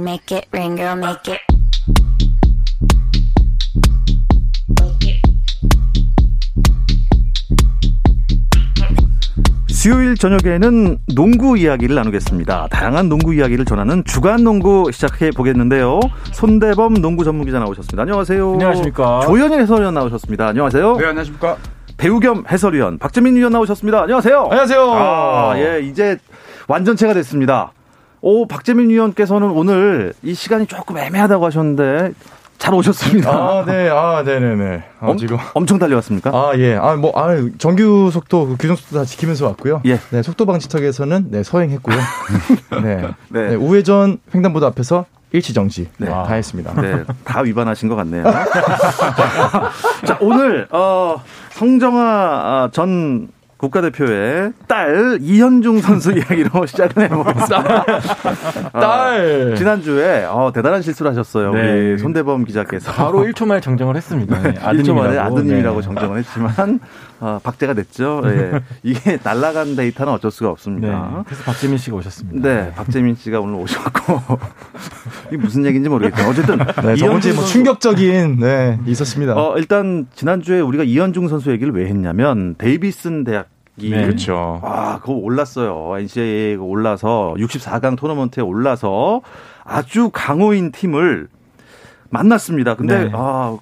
rain, make it rain, girl, make it. 수요일 저녁에는 농구 이야기를 나누겠습니다. 다양한 농구 이야기를 전하는 주간 농구 시작해 보겠는데요. 손대범 농구 전문 기자 나오셨습니다. 안녕하세요. 안녕하십니까. 조현일 해설위원 나오셨습니다. 안녕하세요. 네, 안녕하십니까. 배우 겸 해설위원 박재민 위원 나오셨습니다. 안녕하세요. 안녕하세요. 아, 예, 이제 완전체가 됐습니다. 오, 박재민 위원께서는 오늘 이 시간이 조금 애매하다고 하셨는데 잘 오셨습니다. 아, 네, 아, 네네네. 아, 엄, 지금. 엄청 달려왔습니까? 아, 예. 아, 뭐, 아, 정규 속도, 그 규정 속도 다 지키면서 왔고요. 예. 네, 속도 방지턱에서는, 네, 서행했고요. 네. 네. 네. 우회전 횡단보도 앞에서 일치 정지. 네, 네. 다 했습니다. 네, 다 위반하신 것 같네요. 자, 오늘, 어, 성정아 아, 전 국가대표의 딸 이현중 선수 이야기로 시작을 해보겠습니다. 딸! 아, 지난주에 어, 대단한 실수를 하셨어요. 네. 우리 손대범 기자께서. 바로 1초 만에 정정을 했습니다. 네, 1초 만에 아드님이라고. 아드님이라고 네. 정정을 했지만 어, 박제가 됐죠. 예. 이게 날라간 데이터는 어쩔 수가 네. 없습니다. 그래서 박재민 씨가 오셨습니다. 네, 박재민 씨가 오늘 오셨고 이게 무슨 얘기인지 모르겠어요. 어쨌든 네, 주에 이현중 뭐 충격적인, 네, 있었습니다. 어, 일단 지난주에 우리가 이현중 선수 얘기를 왜 했냐면 데이비슨 대학 이 네. 그렇죠. 아, 그거 올랐어요. NCAA 가 올라서 64강 토너먼트에 올라서 아주 강호인 팀을 만났습니다. 근데 네. 아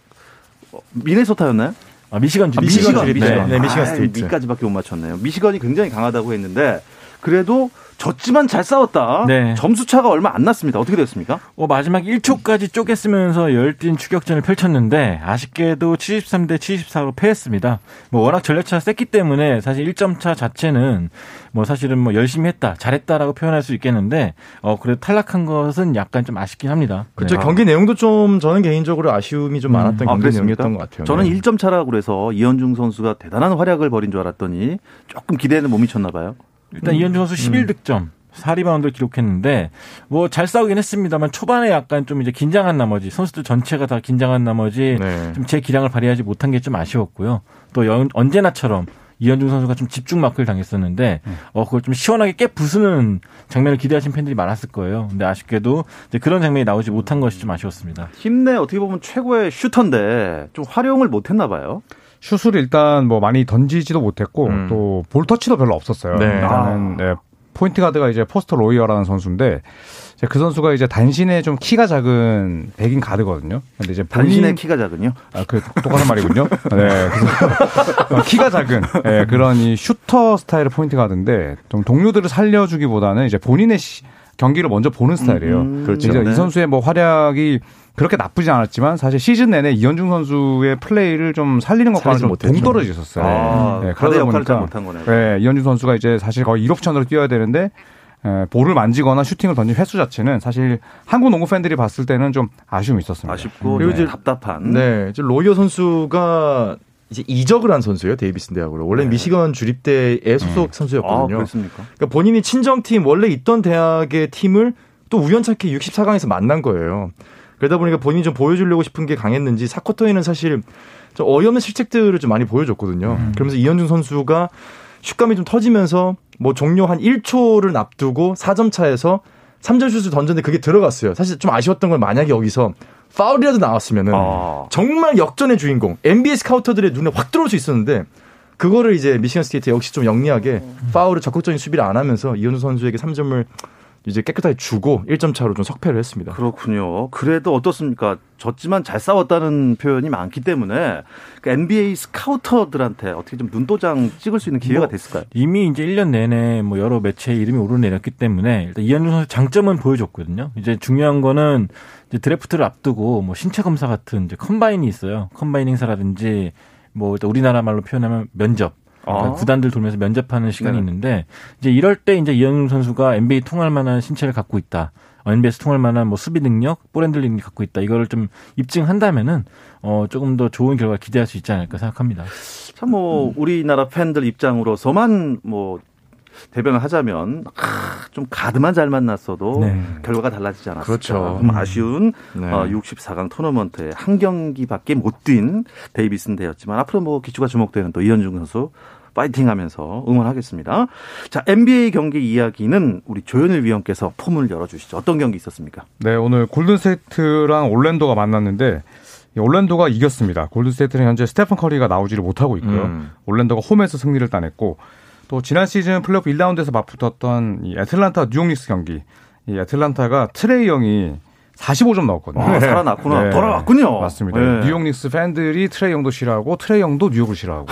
미네소타였나요? 아, 미시간 주 아, 미시건 미시건, 주립. 네. 네, 미시건 아, 스테이트. 미까지밖에 못 맞췄네요. 미시건이 굉장히 강하다고 했는데 그래도 졌지만 잘 싸웠다. 네. 점수 차가 얼마 안 났습니다. 어떻게 됐습니까? 어, 마지막 1초까지 쪼개 쓰면서 열띤 추격전을 펼쳤는데 아쉽게도 73대 74로 패했습니다. 뭐 워낙 전력차가 셌기 때문에 사실 1점 차 자체는 뭐 사실은 뭐 열심히 했다, 잘했다라고 표현할 수 있겠는데 어 그래도 탈락한 것은 약간 좀 아쉽긴 합니다. 그렇죠. 네. 경기 내용도 좀, 저는 개인적으로 아쉬움이 좀 많았던 아, 경기 그랬습니까? 내용이었던 것 같아요. 저는 네. 1점 차라고 그래서 이현중 선수가 대단한 활약을 벌인 줄 알았더니 조금 기대에는 못 미쳤나 봐요. 일단 이현중 선수 11득점. 4리바운드를 기록했는데 뭐 잘 싸우긴 했습니다만 초반에 약간 좀 이제 긴장한 나머지 선수들 전체가 다 긴장한 나머지 네. 좀제 기량을 발휘하지 못한 게 좀 아쉬웠고요. 또 연- 언제나처럼 이현중 선수가 좀 집중 마크를 당했었는데 어 그걸 좀 시원하게 깨 부수는 장면을 기대하신 팬들이 많았을 거예요. 근데 아쉽게도 이제 그런 장면이 나오지 못한 것이 좀 아쉬웠습니다. 힘내 어떻게 보면 최고의 슈터인데 좀 활용을 못 했나 봐요. 슛을 일단 뭐 많이 던지지도 못했고 음. 또 볼 터치도 별로 없었어요. 네. 일단은 네, 포인트 가드가 이제 포스터 로이어라는 선수인데 이제 그 선수가 이제 단신에 좀 키가 작은 백인 가드거든요. 근데 이제 본인 단신의 키가 작은요. 아, 그 똑같은 말이군요. 네. 그래서 어, 키가 작은 예, 그런 이 슈터 스타일의 포인트 가드인데 좀 동료들을 살려주기보다는 이제 본인의 시- 경기를 먼저 보는 스타일이에요. 음, 그렇죠. 네. 이 선수의 뭐 활약이 그렇게 나쁘지 않았지만 사실 시즌 내내 이현중 선수의 플레이를 좀 살리는 것과는 좀 못했죠. 동떨어졌었어요. 아, 네, 그러다 보니까 못한 거네요. 네, 이현중 선수가 이제 사실 거의 1옵션으로 뛰어야 되는데 에, 볼을 만지거나 슈팅을 던진 횟수 자체는 사실 한국 농구 팬들이 봤을 때는 좀 아쉬움이 있었습니다. 아쉽고 그리고 네, 이제- 답답한. 네, 이제 로이어 선수가 이제 이적을 한 선수예요. 데이비슨 대학으로. 원래 는 미시건 주립대의 소속 아, 선수였거든요. 그렇습니까? 그러니까 본인이 친정팀 원래 있던 대학의 팀을 또 우연찮게 64강에서 만난 거예요. 그러다 보니까 본인이 좀 보여주려고 싶은 게 강했는지 사쿼터에는 사실 좀 어이없는 실책들을 좀 많이 보여줬거든요. 그러면서 이현중 선수가 슛감이 좀 터지면서 뭐 종료 한 1초를 앞두고 4점 차에서 3점 슛을 던졌는데 그게 들어갔어요. 사실 좀 아쉬웠던 건 만약에 여기서 파울이라도 나왔으면은 아. 정말 역전의 주인공 NBA 스카우터들의 눈에 확 들어올 수 있었는데 그거를 이제 미시간 스테이트 역시 좀 영리하게 파울을 적극적인 수비를 안 하면서 이현우 선수에게 3점을 이제 깨끗하게 주고 1점 차로 좀 석패를 했습니다. 그렇군요. 그래도 어떻습니까? 졌지만 잘 싸웠다는 표현이 많기 때문에 그 NBA 스카우터들한테 어떻게 좀 눈도장 찍을 수 있는 기회가 뭐, 됐을까요? 이미 이제 1년 내내 뭐 여러 매체에 이름이 오르내렸기 때문에 일단 이현중 선수 장점은 보여줬거든요. 이제 중요한 거는 드래프트를 앞두고 뭐 신체 검사 같은 이제 컴바인이 있어요. 컴바인 행사라든지 뭐 일단 우리나라 말로 표현하면 면접. 그러니까 아. 구단들 돌면서 면접하는 시간이 네. 있는데 이제 이럴 때 이제 이현중 선수가 NBA 통할 만한 신체를 갖고 있다. NBA에서 통할 만한 뭐 수비 능력, 볼 핸들링이 갖고 있다. 이거를 좀 입증한다면은 어 조금 더 좋은 결과 기대할 수 있지 않을까 생각합니다. 참뭐 우리나라 팬들 입장으로서만 뭐 대변을 하자면 아, 좀 가드만 잘 만났어도 네. 결과가 달라지지 않았을까. 그렇죠. 좀 아쉬운 네. 어, 64강 토너먼트에 한 경기밖에 못 뛴 데이비슨 대였지만 앞으로 뭐 귀추가 주목되는 또 이현중 선수 파이팅 하면서 응원하겠습니다. 자, NBA 경기 이야기는 우리 조현일 위원께서 포문을 열어주시죠. 어떤 경기 있었습니까? 네, 오늘 골든스테이트랑 올랜도가 만났는데 올랜도가 이겼습니다. 골든스테이트는 현재 스테픈 커리가 나오지를 못하고 있고요. 음. 올랜도가 홈에서 승리를 따냈고 또 지난 시즌 플레이오프 1라운드에서 맞붙었던 이 애틀란타 뉴욕닉스 경기. 이 애틀란타가 트레이 영이 45점 넣었거든요. 아, 살아났구나. 네. 돌아왔군요. 맞습니다. 네. 뉴욕 닉스 팬들이 트레이 영도 싫어하고 트레이 영도 뉴욕을 싫어하고.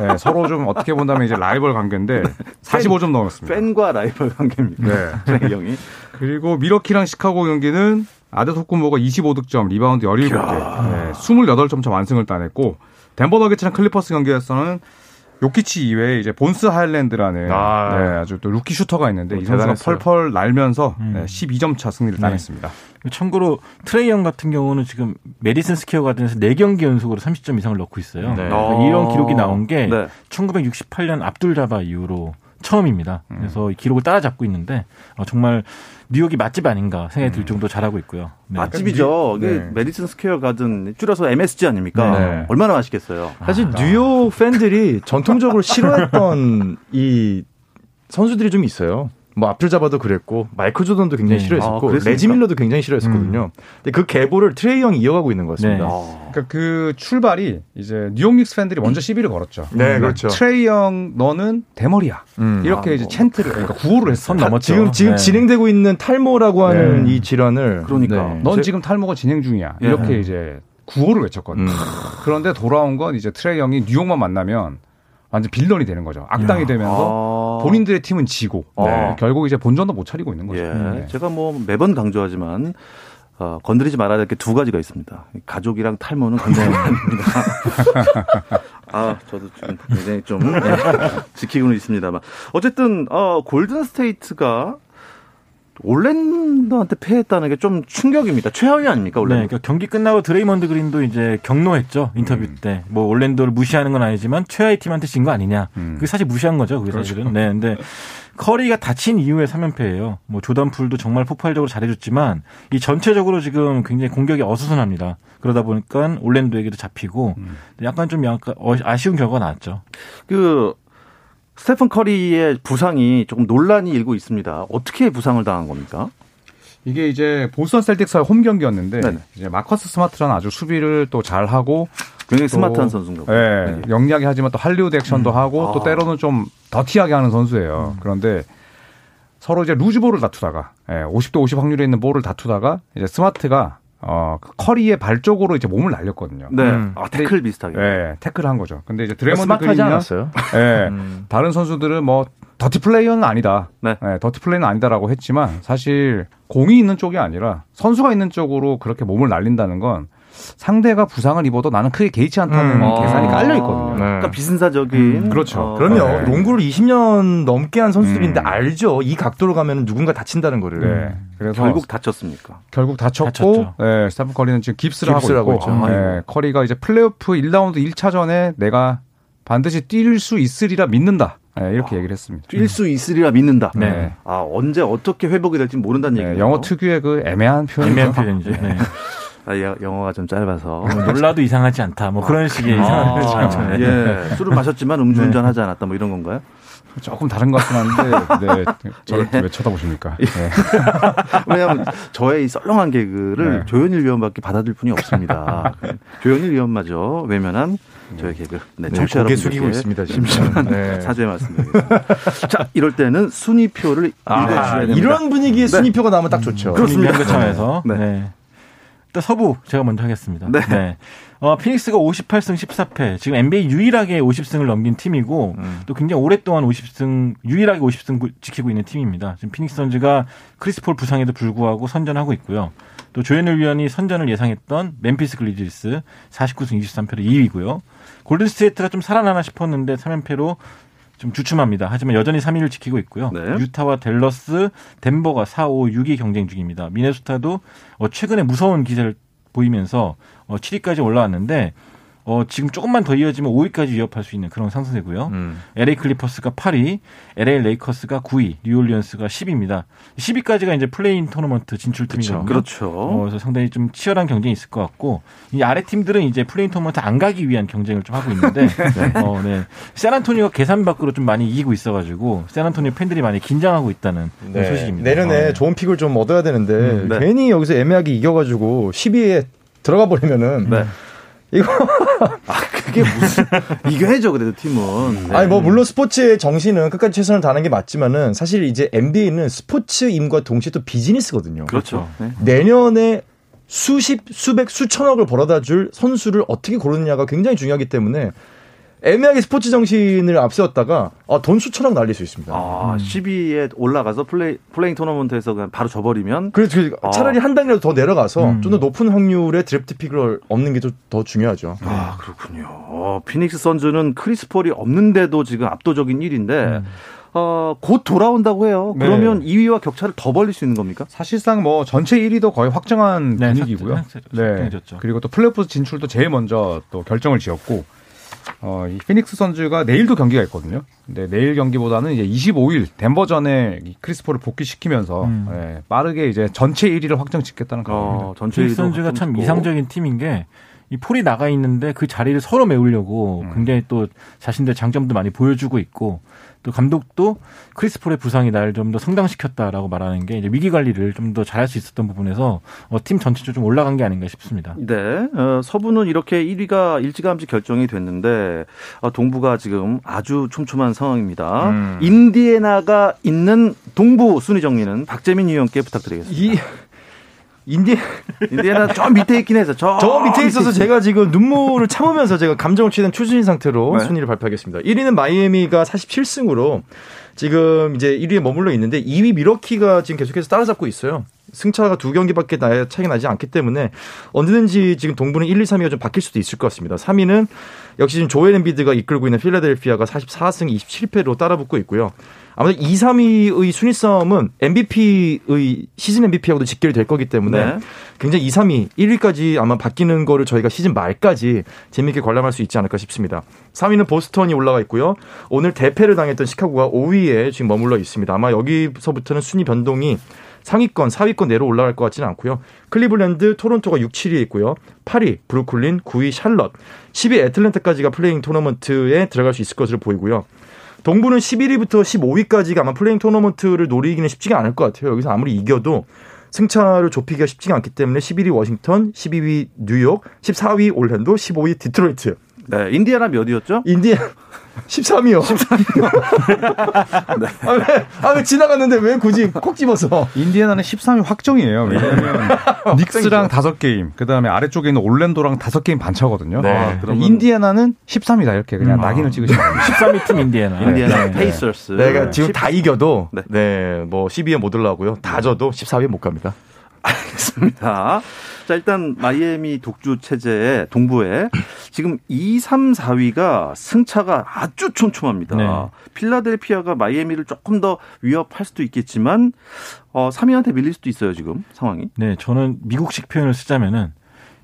네, 서로 좀 어떻게 본다면 이제 라이벌 관계인데 45점 넣었습니다. 팬과 라이벌 관계입니다. 네. 트레이 영이. 그리고 밀워키랑 시카고 경기는 아데토쿤보가 25득점, 리바운드 17개, 네, 28점 차 완승을 따냈고 덴버 너게츠랑 클리퍼스 경기에서는 요키치 이외에 이제 본스 하일랜드라는 아. 네, 아주 또 루키 슈터가 있는데 이 선수가. 펄펄 날면서 음. 네, 12점 차 승리를 네. 따냈습니다. 참고로 트레이 영 같은 경우는 지금 메디슨 스퀘어 가든에서 4경기 연속으로 30점 이상을 넣고 있어요. 네. 그러니까 어. 이런 기록이 나온 게 네. 1968년 압둘 자바 이후로 처음입니다. 그래서 이 기록을 따라잡고 있는데 어, 정말 뉴욕이 맛집 아닌가 생각이 들 정도 잘하고 있고요. 네. 맛집이죠. 이게 네. 메디슨 스퀘어 가든 줄여서 MSG 아닙니까? 네. 얼마나 맛있겠어요. 사실 뉴욕 팬들이 전통적으로 싫어했던 이 선수들이 좀 있어요. 뭐 압둘 자바도 그랬고 마이클 조던도 굉장히 네. 아, 싫어했었고 그랬습니까? 레지 밀러도 굉장히 싫어했었거든요. 근데 그 계보를 트레이 영이 이어가고 있는 것 같습니다. 네. 아, 그러니까 그 출발이 이제 뉴욕 닉스 팬들이 먼저 시비를 걸었죠. 네, 그러니까 그렇죠. 트레이 영 너는 대머리야. 음. 이렇게 아, 이제 뭐. chant를 그러니까 구호를 했어. 선. 지금 지금 네. 진행되고 있는 탈모라고 하는 네. 이 질환을 그러니까. 네. 넌 제- 지금 탈모가 진행 중이야. 예. 이렇게 이제 구호를 외쳤거든요. 음. 그런데 돌아온 건 이제 트레이 영이 뉴욕만 만나면 완전 villain이 되는 거죠. 악당이 야. 되면서 아. 본인들의 팀은 지고 네. 네. 결국 이제 본전도 못 차리고 있는 거죠. 예. 네. 제가 뭐 매번 강조하지만 어, 건드리지 말아야 될 게 두 가지가 있습니다. 가족이랑 탈모는 건드리면 안 됩니다. 아, 저도 지금 굉장히 좀 예, 지키고는 있습니다만 어쨌든 어, 골든 스테이트가 올랜도한테 패했다는 게 좀 충격입니다. 최하위 아닙니까 네, 올랜도? 그러니까 경기 끝나고 드레이먼드 그린도 이제 격노했죠 인터뷰 때. 뭐 올랜도를 무시하는 건 아니지만 최하위 팀한테 진 거 아니냐. 음. 그게 사실 무시한 거죠. 그게 사실은. 네, 근데 커리가 다친 이후에 3연패예요. 뭐 조던 풀도 정말 폭발적으로 잘해줬지만 이 전체적으로 지금 굉장히 공격이 어수선합니다. 그러다 보니까 올랜도에게도 잡히고 약간 좀 약간 어- 아쉬운 결과가 나왔죠. 그 스테픈 커리의 부상이 조금 논란이 일고 있습니다. 어떻게 부상을 당한 겁니까? 이게 이제 보스턴 셀틱스의 홈 경기였는데 네네. 이제 마커스 스마트라는 아주 수비를 또 잘 하고 굉장히 또- 스마트한 선수인가 보죠 예, 영리하게 하지만 또 할리우드 액션도 하고 또 아. 때로는 좀 더티하게 하는 선수예요. 그런데 서로 이제 루즈볼을 다투다가 예, 50대 50 확률에 있는 볼을 다투다가 이제 스마트가 어, 그 커리의 발 쪽으로 이제 몸을 날렸거든요. 네. 음. 아, 태클 비슷하게. 예, 태클을 한 거죠. 근데 이제 스마트하지 그린이나 않았어요? 예, 음. 다른 선수들은 뭐 dirty player는 아니다. 네. 예, dirty play는 아니다라고 했지만 사실 공이 있는 쪽이 아니라 선수가 있는 쪽으로 그렇게 몸을 날린다는 건 상대가 부상을 입어도 나는 크게 개의치 않다는 음. 계산이 아. 깔려 있거든요. 네. 그러니까 비신사적인. 음, 그렇죠. 어, 그럼요. 네. 농구를 20년 넘게 한 선수들인데 음. 알죠. 이 각도로 가면 누군가 다친다는 거를. 네. 그래서 결국 다쳤습니까? 결국 다쳤고. 예, 스테픈 커리는 지금 깁스를, 깁스를 하고 하고 있고 있죠. 예, 커리가 이제 플레이오프 1라운드 1차전에 내가 반드시 뛸 수 있으리라 믿는다. 예, 이렇게 얘기를 했습니다. 뛸 수 있으리라 믿는다. 네. 아, 언제 어떻게 회복이 될지 모른다는 예, 얘기예요. 영어 특유의 그 애매한 표현. 애매한 표현이죠. 네. 아, 예, 영어가 좀 짧아서. 놀라도 이상하지 않다. 뭐 그런 식의 이상한 표현이죠. 아, 네. 예. 술을 마셨지만 음주운전 하지 않았다. 뭐 이런 건가요? 조금 다른 것 같긴 한데, 네, 저를 예. 왜 쳐다보십니까? 네. 왜냐하면 저의 이 썰렁한 개그를 네. 조현일 위원밖에 받아들일 분이 없습니다. 조현일 위원마저 외면한 저의 개그. 네, 네, 청취자 여러분들께 숙이고 있습니다. 지금. 심심한 네. 사죄 말씀드리겠습니다. 자, 이럴 때는 순위표를 아, 읽어주셔야 됩니다. 이런 분위기의 순위표가 나오면 딱 좋죠. 그렇습니다. 그렇습니다. 것점에서 네. 네. 일단 서부 제가 먼저 하겠습니다. 네. 어, 피닉스가 58승 14패. 지금 NBA 유일하게 50승을 넘긴 팀이고 음. 또 굉장히 오랫동안 50승 유일하게 50승 구- 지키고 있는 팀입니다. 지금 피닉스 선즈가 크리스 폴 부상에도 불구하고 선전하고 있고요. 또 조현일 위원이 선전을 예상했던 멤피스 그리즐리스 49승 23패로 2위고요. 골든 스테이트가 좀 살아나나 싶었는데 3연패로 좀 주춤합니다. 하지만 여전히 3위를 지키고 있고요. 네. 유타와 댈러스, 덴버가 4, 5, 6위 경쟁 중입니다. 미네소타도 어, 최근에 무서운 기세를 보이면서 어, 7위까지 올라왔는데 어, 지금 조금만 더 이어지면 5위까지 위협할 수 있는 그런 상승세고요. 음. LA 클리퍼스가 8위, LA 레이커스가 9위, 뉴올리언스가 10위입니다. 10위까지가 이제 play-in 토너먼트 진출팀이거든요. 그렇죠. 어, 그래서 상당히 좀 치열한 경쟁이 있을 것 같고 이 아래 팀들은 이제 play-in 토너먼트 안 가기 위한 경쟁을 좀 하고 있는데 어, 네. 샌안토니오가 계산 밖으로 좀 많이 이기고 있어 가지고 샌안토니오 팬들이 많이 긴장하고 있다는 그런 소식입니다. 네. 내년에 어, 좋은 pick을 좀 얻어야 되는데 음, 네. 괜히 여기서 애매하게 이겨 가지고 12위에 들어가 버리면은 네. 이거 그게 무슨 이겨야죠 그래도 팀은. 네. 아니 뭐 물론 스포츠의 정신은 끝까지 최선을 다하는 게 맞지만은 사실 이제 NBA는 스포츠임과 동시에 또 비즈니스거든요. 그렇죠. 네. 내년에 수십, 수백, 수천억을 벌어다 줄 선수를 어떻게 고르느냐가 굉장히 중요하기 때문에 애매하게 스포츠 정신을 앞세웠다가 아, 돈 수천억 날릴 수 있습니다. 아, 12위에 올라가서 play play-in 토너먼트에서 그냥 바로 져버리면 그래서 그 아. 차라리 한 단계라도 더 내려가서 음. 좀더 높은 확률의 드래프트 pick을 얻는 게 더 중요하죠. 아 그렇군요. 어, 피닉스 선즈는 크리스 폴이 없는데도 지금 압도적인 1위인데 어, 곧 돌아온다고 해요. 네. 그러면 2위와 격차를 더 벌릴 수 있는 겁니까? 사실상 뭐 전체 1위도 거의 확정한 네, 분위기고요. 확정- 네. 확정해졌죠. 그리고 또 플레이오프 진출도 제일 먼저 또 결정을 지었고 어, 이 피닉스 선즈가 내일도 경기가 있거든요. 근데 내일 경기보다는 이제 25일 덴버전에 이 크리스 폴을 복귀시키면서 음. 예, 빠르게 이제 전체 1위를 확정 짓겠다는 겁니다. 어, 전체 피닉스 1위도 선수가 참 이상적인 팀인 게 이 폴이 나가 있는데 그 자리를 서로 메우려고 음. 굉장히 또 자신들 장점도 많이 보여주고 있고 또 감독도 크리스 폴의 부상이 날 좀 더 성장시켰다라고 말하는 게 이제 위기 관리를 좀 더 잘할 수 있었던 부분에서 어, 팀 전체적으로 좀 올라간 게 아닌가 싶습니다. 네, 어, 서부는 이렇게 1위가 일찌감치 결정이 됐는데 어, 동부가 지금 아주 촘촘한 상황입니다. 음. 인디애나가 있는 동부 순위 정리는 박재민 위원께 부탁드리겠습니다. 이 인디 인디애나 저 밑에 있긴 해서 저, 저 밑에 있어서 제가 지금 눈물을 참으면서 제가 감정을 취한 추진 상태로 네. 순위를 발표하겠습니다. 1위는 마이애미가 47승으로 지금 이제 1위에 머물러 있는데 2위 미러키가 지금 계속해서 따라잡고 있어요. 승차가 두 경기밖에 나, 차이가 나지 않기 때문에 언제든지 지금 동부는 1, 2, 3위가 좀 바뀔 수도 있을 것 같습니다. 3위는 역시 지금 조엘 엠비드가 이끌고 있는 필라델피아가 44승 27패로 따라붙고 있고요. 아무튼 2, 3위의 순위 싸움은 MVP의 시즌 MVP하고도 직결이 될 거기 때문에 네. 굉장히 2, 3위, 1위까지 아마 바뀌는 거를 저희가 시즌 말까지 재미있게 관람할 수 있지 않을까 싶습니다. 3위는 보스턴이 올라가 있고요. 오늘 대패를 당했던 시카고가 5위에 지금 머물러 있습니다. 아마 여기서부터는 순위 변동이 상위권, 4위권 내로 올라갈 것 같지는 않고요. 클리블랜드, 토론토가 6, 7위에 있고요. 8위, 브루클린, 9위, 샬럿, 10위 애틀랜타까지가 play-in 토너먼트에 들어갈 수 있을 것으로 보이고요. 동부는 11위부터 15위까지가 아마 play-in 토너먼트를 노리기는 쉽지가 않을 것 같아요. 여기서 아무리 이겨도 승차를 좁히기가 쉽지가 않기 때문에 11위 워싱턴, 12위 뉴욕, 14위 올랜도, 15위 디트로이트. 네, 인디애나 몇 위였죠? 인디애 13위요. 13위요. 네. 아, 왜, 아, 왜 지나갔는데 왜 굳이 콕 집어서. 인디애나는 13위 확정이에요. 왜냐하면 닉스랑 다섯 게임, 그 다음에 아래쪽에 있는 올랜도랑 다섯 게임 반차거든요. 네. 아, 그러면- 인디애나는 13위다 이렇게 그냥 낙인을 찍으시면 됩니다. 13위 팀 인디애나. 인디애나 네. 페이서스. 내가 지금 다 이겨도, 네. 네, 뭐 12위에 못 올라오고요. 다 져도 14위에 못 갑니다. 알겠습니다. 자, 일단 마이애미 독주 체제의 동부에 지금 2, 3, 4위가 승차가 아주 촘촘합니다. 네. 필라델피아가 마이애미를 조금 더 위협할 수도 있겠지만 어, 3위한테 밀릴 수도 있어요, 지금 상황이. 네, 저는 미국식 표현을 쓰자면은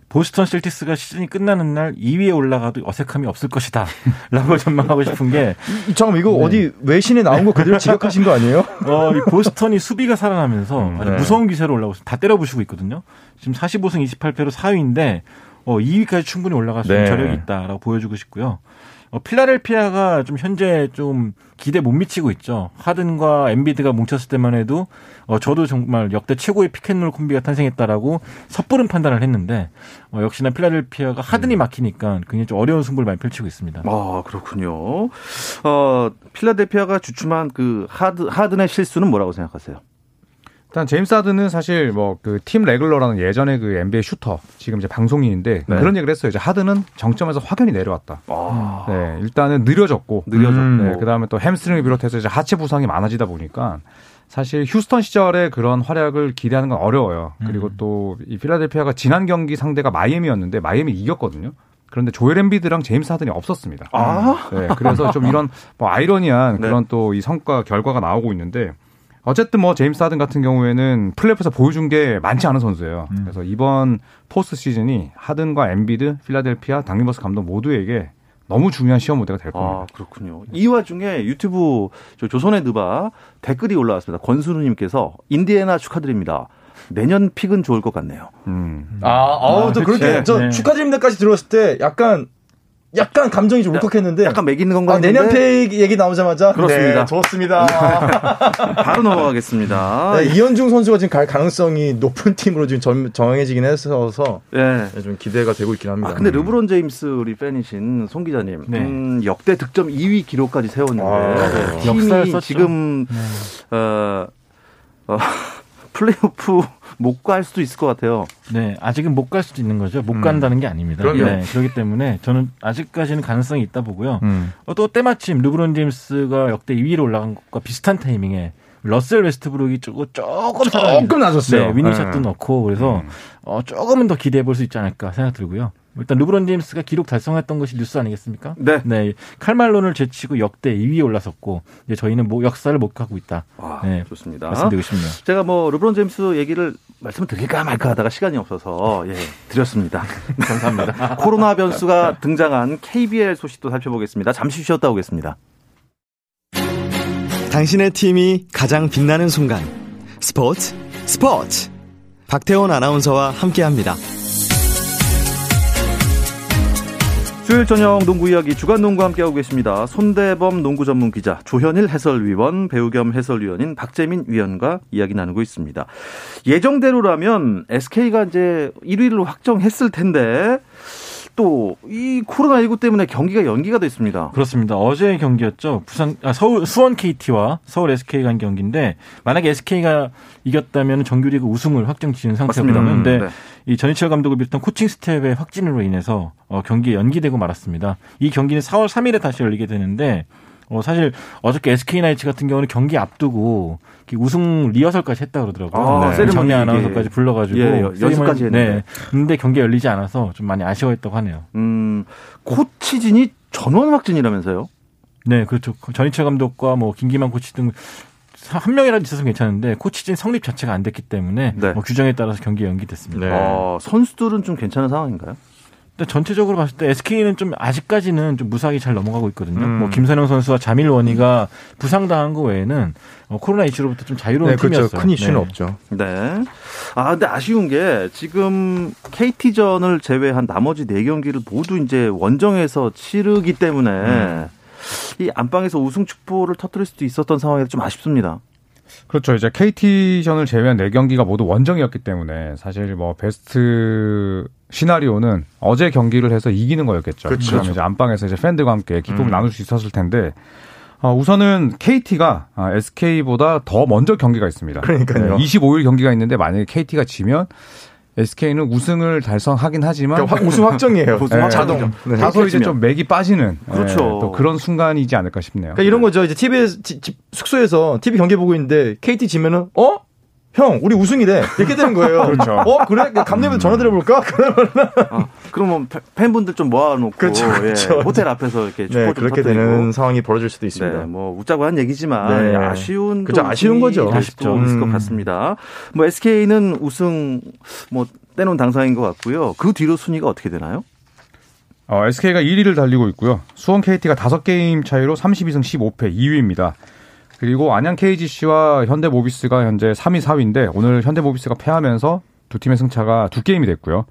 보스턴 셀티스가 시즌이 끝나는 날 2위에 올라가도 어색함이 없을 것이다. 라고 전망하고 싶은 게, 이- 잠깐만, 이거 어디 외신에 나온 거 그대로 지적하신 거 아니에요? 어, 이 보스턴이 수비가 살아나면서 아주 네. 무서운 기세로 올라오고. 다 때려 부시고 있거든요. 지금 45승 28패로 4위인데, 어, 2위까지 충분히 올라갈 수 있는 네. 저력이 있다라고 보여주고 싶고요. 어, 필라델피아가 좀 현재 좀 기대 못 미치고 있죠. 하든과 엠비드가 뭉쳤을 때만 해도 어, 저도 정말 역대 최고의 피켓롤 콤비가 탄생했다라고 섣부른 판단을 했는데 어, 역시나 필라델피아가 하든이 막히니까 굉장히 좀 어려운 승부를 많이 펼치고 있습니다. 아, 그렇군요. 어, 필라델피아가 주춤한 그 하드, 하든의 실수는 뭐라고 생각하세요? 일단 제임스 하든은 사실 뭐 그 팀 레글러라는 예전에 그 NBA 슈터 지금 이제 방송인인데 네. 그런 얘기를 했어요. 이제 하든은 정점에서 확연히 내려왔다. 아, 네, 일단은 느려졌고 느려졌고. 네, 그다음에 또 햄스트링을 비롯해서 이제 하체 부상이 많아지다 보니까 사실 휴스턴 시절에 그런 활약을 기대하는 건 어려워요. 그리고 또 이 필라델피아가 지난 경기 상대가 마이애미였는데 마이애미 이겼거든요. 그런데 조엘 엠비드랑 제임스 하든이 없었습니다. 아. 네, 그래서 좀 이런 뭐 아이러니한 네. 그런 또이 성과 결과가 나오고 있는데 어쨌든 뭐 제임스 하든 같은 경우에는 플레이오프에서 보여준 게 많지 않은 선수예요. 음. 그래서 이번 포스트 시즌이 하든과 엠비드, 필라델피아, 닥 리버스 감독 모두에게 너무 중요한 시험 무대가 될 겁니다. 아, 그렇군요. 이 와중에 유튜브 저 조선의 느바 댓글이 올라왔습니다. 권순우님께서 인디애나 축하드립니다. 내년 pick은 좋을 것 같네요. 음. 아, 아우, 또 그치. 그렇게, 저 네. 축하드립니다까지 들어왔을 때 약간, 약간 감정이 좀 울컥했는데. 약간 매기는 건가 아, 내년 페이 얘기 나오자마자. 그렇습니다. 네, 좋습니다. 바로 넘어가겠습니다. 네, 이현중 선수가 지금 갈 가능성이 높은 팀으로 지금 정, 정해지긴 했어서 예. 네, 좀 기대가 되고 있긴 합니다. 아, 근데 르브론 제임스 우리 팬이신 송 기자님, 네. 음, 역대 득점 2위 기록까지 세웠는데 아, 네. 팀이. 지금 어, 어, 플레이오프 못 갈 수도 있을 것 같아요. 네, 아직은 못 갈 수도 있는 거죠. 못 간다는 게 아닙니다. 그럼요. 네, 그렇기 때문에 저는 아직까지는 가능성이 있다 보고요. 음. 어, 또 때마침 르브론 제임스가 역대 2위로 올라간 것과 비슷한 타이밍에 러셀 웨스트브룩이 조금 조금 조금 나았어요. 네, winning shot도 네. 넣고 그래서 어, 조금은 더 기대해 볼 수 있지 않을까 생각 들고요. 일단 르브론 제임스가 기록 달성했던 것이 뉴스 아니겠습니까? 네. 칼말론을 제치고 역대 2위에 올라섰고 이제 저희는 뭐 역사를 목하고 있다. 아, 네, 좋습니다. 말씀드리고 싶네요. 제가 뭐 르브론 제임스 얘기를 말씀을 드릴까 말까 하다가 시간이 없어서 예, 드렸습니다. 감사합니다. 코로나 변수가 등장한 KBL 소식도 살펴보겠습니다. 잠시 쉬었다 오겠습니다. 당신의 팀이 가장 빛나는 순간 스포츠 스포츠 박태원 아나운서와 함께합니다. 수요일 저녁 농구 이야기 주간 농구 함께하고 계십니다. 손대범 농구 전문 기자, 조현일 해설위원, 배우 겸 해설위원인 박재민 위원과 이야기 나누고 있습니다. 예정대로라면 SK가 이제 1위를 확정했을 텐데 또 이 코로나19 때문에 경기가 연기가 됐습니다. 그렇습니다. 어제 경기였죠. 부산 아, 서울 수원 KT와 서울 SK 간 경기인데 만약에 SK가 이겼다면 정규리그 우승을 확정 지은 상태거든요. 맞습니다. 음, 네. 이 전희철 감독을 비롯한 코칭 스태프의 확진으로 인해서 어, 경기가 연기되고 말았습니다. 이 경기는 4월 3일에 다시 열리게 되는데 어, 사실 어저께 SK 나이츠 같은 경우는 경기 앞두고 우승 리허설까지 했다 그러더라고요. 아, 세리머니 정리. 아나운서까지 불러가지고 예, 연습까지 세리머니- 했는데. 네. 근데 경기가 열리지 않아서 좀 많이 아쉬워했다고 하네요. 음, 코치진이 전원 확진이라면서요? 네, 그렇죠. 전희철 감독과 뭐 김기만 코치 등 한 명이라도 있었으면 괜찮은데 코치진 성립 자체가 안 됐기 때문에 네. 뭐 규정에 따라서 경기 연기됐습니다. 네. 어, 선수들은 좀 괜찮은 상황인가요? 근데 전체적으로 봤을 때 SK는 좀 아직까지는 좀 무사하게 잘 넘어가고 있거든요. 음. 뭐 김선영 선수와 자밀 원희가 부상당한 거 외에는 어, 코로나 이슈로부터 좀 자유로운 네, 그렇죠. 팀이었어요. 큰 이슈는 네. 없죠. 네. 아, 근데 아쉬운 게 지금 KT전을 제외한 나머지 네 경기를 모두 이제 원정에서 치르기 때문에 음. 이 안방에서 우승 축포를 터뜨릴 수도 있었던 상황이 좀 아쉽습니다. 그렇죠. 이제 KT전을 제외한 네 경기가 모두 원정이었기 때문에 사실 뭐 베스트 시나리오는 어제 경기를 해서 이기는 거였겠죠. 그렇죠. 그러면 이제 안방에서 이제 팬들과 함께 기쁨을 음. 나눌 수 있었을 텐데 어, 우선은 KT가 SK보다 더 먼저 경기가 있습니다. 그러니까요. 25일 경기가 있는데 만약에 KT가 지면 SK는 우승을 달성하긴 하지만 그러니까 확- 우승 확정이에요. 우승 네. 자동. 네. 다소 이제. 좀 맥이 빠지는 그렇죠. 예, 또 그런 순간이지 않을까 싶네요. 그러니까 이런 거죠. 이제 지- 집- 숙소에서 TV 경기 보고 있는데 KT 지면은 어? 형, 우리 우승이래. 이렇게 되는 거예요. 그렇죠. 어, 그래? 감독님한테 전화 드려볼까? 그러면 아, 그러면 팬- 팬분들 좀 모아놓고 그렇죠, 그렇죠. 예, 호텔 앞에서 이렇게 축포 네, 좀 그렇게 터뜨리고. 되는 상황이 벌어질 수도 있습니다. 네, 뭐 웃자고 한 얘기지만 네. 아쉬운 그죠, 또 아쉬운 거죠. 아쉽죠. 있을 것 음. 같습니다. 뭐 SK는 우승 뭐 떼놓은 당상인 것 같고요. 그 뒤로 순위가 어떻게 되나요? 어, SK가 1위를 달리고 있고요. 수원 KT가 5게임 차이로 32승 15패 2위입니다. 그리고 안양 KGC와 현대모비스가 현재 3위, 4위인데 오늘 현대모비스가 패하면서 두 팀의 승차가 두 게임이 됐고요.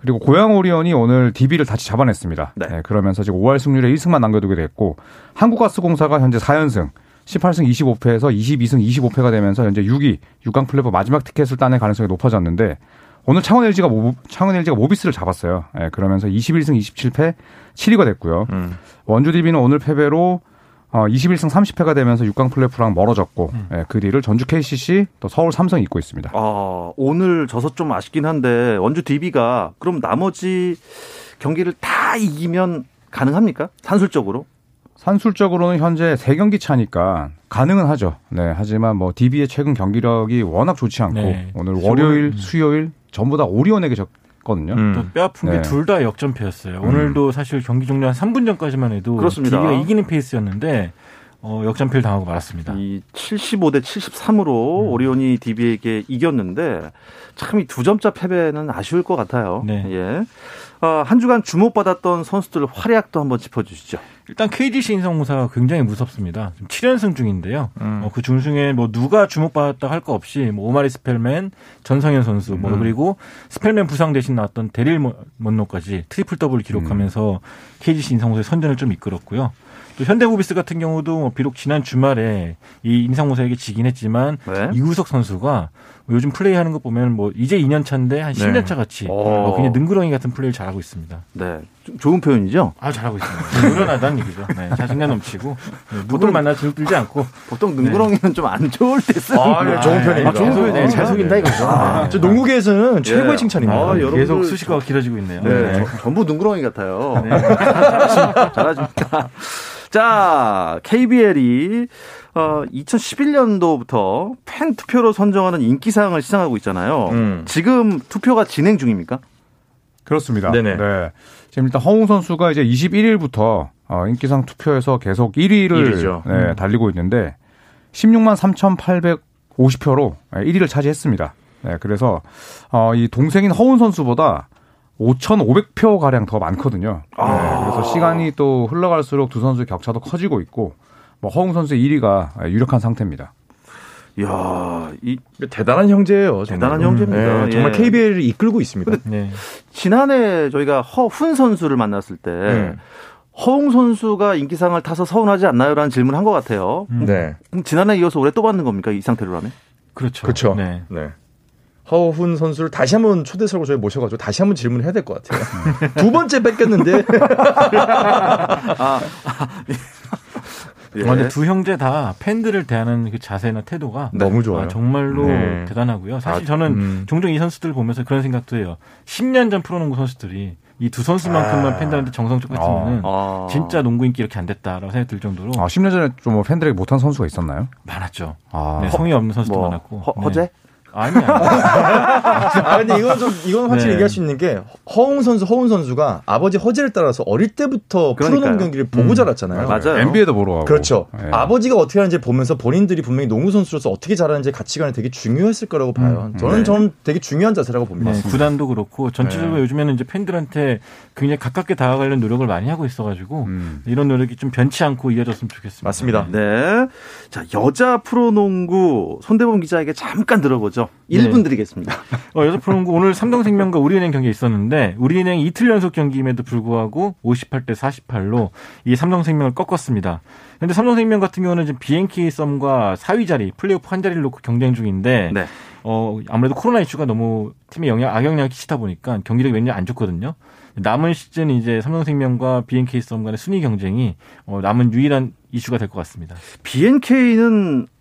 그리고 고양 오리온이 오늘 DB를 다시 잡아냈습니다. 네. 네, 그러면서 지금 5할 승률에 1승만 남겨두게 됐고 한국가스공사가 현재 4연승 18승 25패에서 22승 25패가 되면서 현재 6위 6강 플레이오프 마지막 티켓을 따낼 가능성이 높아졌는데 오늘 창원 LG가 모, 창원 LG가 모비스를 잡았어요. 예, 그러면서 21승 27패 7위가 됐고요. 음. 원주 DB는 오늘 패배로 어, 21승 30패가 되면서 6강 플레이오프랑 멀어졌고 예, 그 뒤를 전주 KCC 또 서울 삼성 잇고 있습니다. 아, 오늘 져서 좀 아쉽긴 한데 원주 DB가 그럼 나머지 경기를 다 이기면 가능합니까? 산술적으로? 산술적으로는 현재 3경기 차니까 가능은 하죠. 네, 하지만 뭐 DB의 최근 경기력이 워낙 좋지 않고 네. 오늘 월요일, 수요일 전부 다 오리온에게 졌거든요. 음. 또 뼈아픈 네. 게둘다 역전패였어요. 오늘도 사실 경기 종료 한 3분 전까지만 해도 그렇습니다. DB가 이기는 페이스였는데 어, 역전패를 당하고 말았습니다. 이 75대 73으로 음. 오리온이 DB에게 이겼는데 참 이 두 점차 패배는 아쉬울 것 같아요. 네. 예. 어, 한 주간 주목받았던 선수들 활약도 한번 짚어주시죠. 일단 KGC 인삼공사가 굉장히 무섭습니다. 지금 7연승 중인데요. 음. 어, 그 중승에 뭐 누가 주목받았다 할 거 없이 뭐 오마리 스펠맨, 전성현 선수, 뭐 음. 그리고 스펠맨 부상 대신 나왔던 데릴 모- 먼로까지 트리플 더블 기록하면서 KGC 인삼공사의 선전을 좀 이끌었고요. 또 현대모비스 같은 경우도 뭐 비록 지난 주말에 이 인삼공사에게 지긴 했지만 네. 이우석 선수가 요즘 플레이하는 거 보면 뭐 이제 2년 차인데 한 10년 차 같이 오. 어, 그냥 능구렁이 같은 플레이를 잘하고 있습니다. 네. 좀 좋은 표현이죠. 아 잘하고 있습니다. 늘어나다는 얘기죠. 네, 자신감 넘치고 네, 누굴 만나 들지 않고 보통 능구렁이는 좀안 좋을 때 쓰는 아, 네, 좋은 편입니다. 아, 좋은 네, 표현이네. 잘 속인다 이거죠. 아, 저 농구계에서는 최고의 예. 칭찬입니다. 아, 여러분들 계속 수식어가 길어지고 있네요. 네, 네. 저- 전부 능구렁이 같아요. 잘하십니다. 잘하십니다. 자, KBL이 어, 2011년도부터 팬 투표로 선정하는 인기사항을 시상하고 있잖아요. 음. 지금 투표가 진행 중입니까? 그렇습니다. 네네. 네. 지금 일단 허웅 선수가 이제 21일부터 어, 인기상 투표에서 계속 1위를 일위죠. 네, 달리고 있는데 16만 3,850표로 1위를 차지했습니다. 네, 그래서 어, 이 동생인 허운 선수보다 5,500표 가량 더 많거든요. 네, 그래서 시간이 또 흘러갈수록 두 선수의 격차도 커지고 있고 뭐 허웅 선수의 1위가 유력한 상태입니다. 이야, 이 대단한 형제예요. 정말. 대단한 형제입니다. 네, 정말 예. KBL을 이끌고 있습니다. 네. 지난해 저희가 허훈 선수를 만났을 때 네. 허웅 선수가 인기상을 타서 서운하지 않나요라는 질문을 한 것 같아요. 네. 그럼 지난해 이어서 올해 또 받는 겁니까 이 상태로라면? 그렇죠. 그렇죠. 네. 네. 허훈 선수를 다시 한번 초대석으로 저희 모셔가지고 다시 한번 질문을 해야 될 것 같아요. 두 번째 뺏겼는데 아, 예. 아, 근데 두 형제 다 팬들을 대하는 그 자세나 태도가 너무 좋아요. 아, 정말로 네. 대단하고요. 사실 아, 저는 음. 종종 이 선수들을 보면서 그런 생각도 해요. 10년 전 프로농구 선수들이 이두 선수만큼만 아. 팬들한테 정성적 같으면은 아. 진짜 농구 인기 이렇게 안 됐다라고 생각이 들 정도로 아, 10년 전에 좀뭐 팬들에게 못한 선수가 있었나요? 많았죠. 아, 네, 성의 없는 선수도 뭐 많았고. 허, 네. 허재? 아니 아니. 아 근데 이건 좀 이건 확실히 네. 얘기할 수 있는 게 허웅 선수 허훈 선수가 아버지 허재를 따라서 어릴 때부터 그러니까요. 프로농구 경기를 보고 음. 자랐잖아요. 맞아요. NBA도 보러 가고. 그렇죠. 예. 아버지가 어떻게 하는지 보면서 본인들이 분명히 농구 선수로서 어떻게 잘하는지 가치관이 되게 중요했을 거라고 봐요. 저는 네. 저는 되게 중요한 자세라고 봅니다. 네, 구단도 그렇고 전체적으로 네. 요즘에는 이제 팬들한테 굉장히 가깝게 다가가려는 노력을 많이 하고 있어가지고 음. 이런 노력이 좀 변치 않고 이어졌으면 좋겠습니다. 맞습니다. 네. 자, 여자 프로농구 손대범 기자에게 잠깐 들어보죠. 1분 드리겠습니다. 어, 여자 프로농구 오늘 삼성생명과 우리은행 경기 있었는데 우리은행 이틀 연속 경기임에도 불구하고 58대 48로 이 삼성생명을 꺾었습니다. 근데 삼성생명 같은 경우는 지금 BNK 썸과 4위 자리 플레이오프 한 자리를 놓고 경쟁 중인데 네. 어, 아무래도 코로나 이슈가 너무 팀에 영향, 악영향을 끼치다 보니까 경기력이 굉장히 안 좋거든요. 남은 시즌 이제 삼성생명과 BNK 썸 간의 순위 경쟁이 어, 남은 유일한 이슈가 될 것 같습니다. BNK는 어,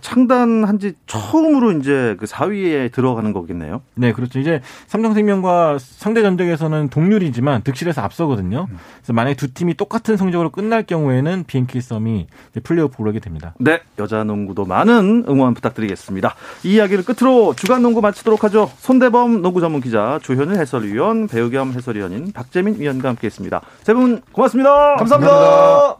창단한 지 처음으로 이제 그 4위에 들어가는 거겠네요. 네, 그렇죠. 이제 삼성생명과 상대 전적에서는 동률이지만 득실에서 앞서거든요. 그래서 만약에 두 팀이 똑같은 성적으로 끝날 경우에는 BNK 썸이 플레이오프 오르게 됩니다. 네, 여자 농구도 많은 응원 부탁드리겠습니다. 이 이야기를 끝으로 주간 농구 마치도록 하죠. 손대범 농구 전문 기자, 조현일 해설위원, 배우 겸 해설위원인 박재민 위원과 함께했습니다. 세 분 고맙습니다. 감사합니다.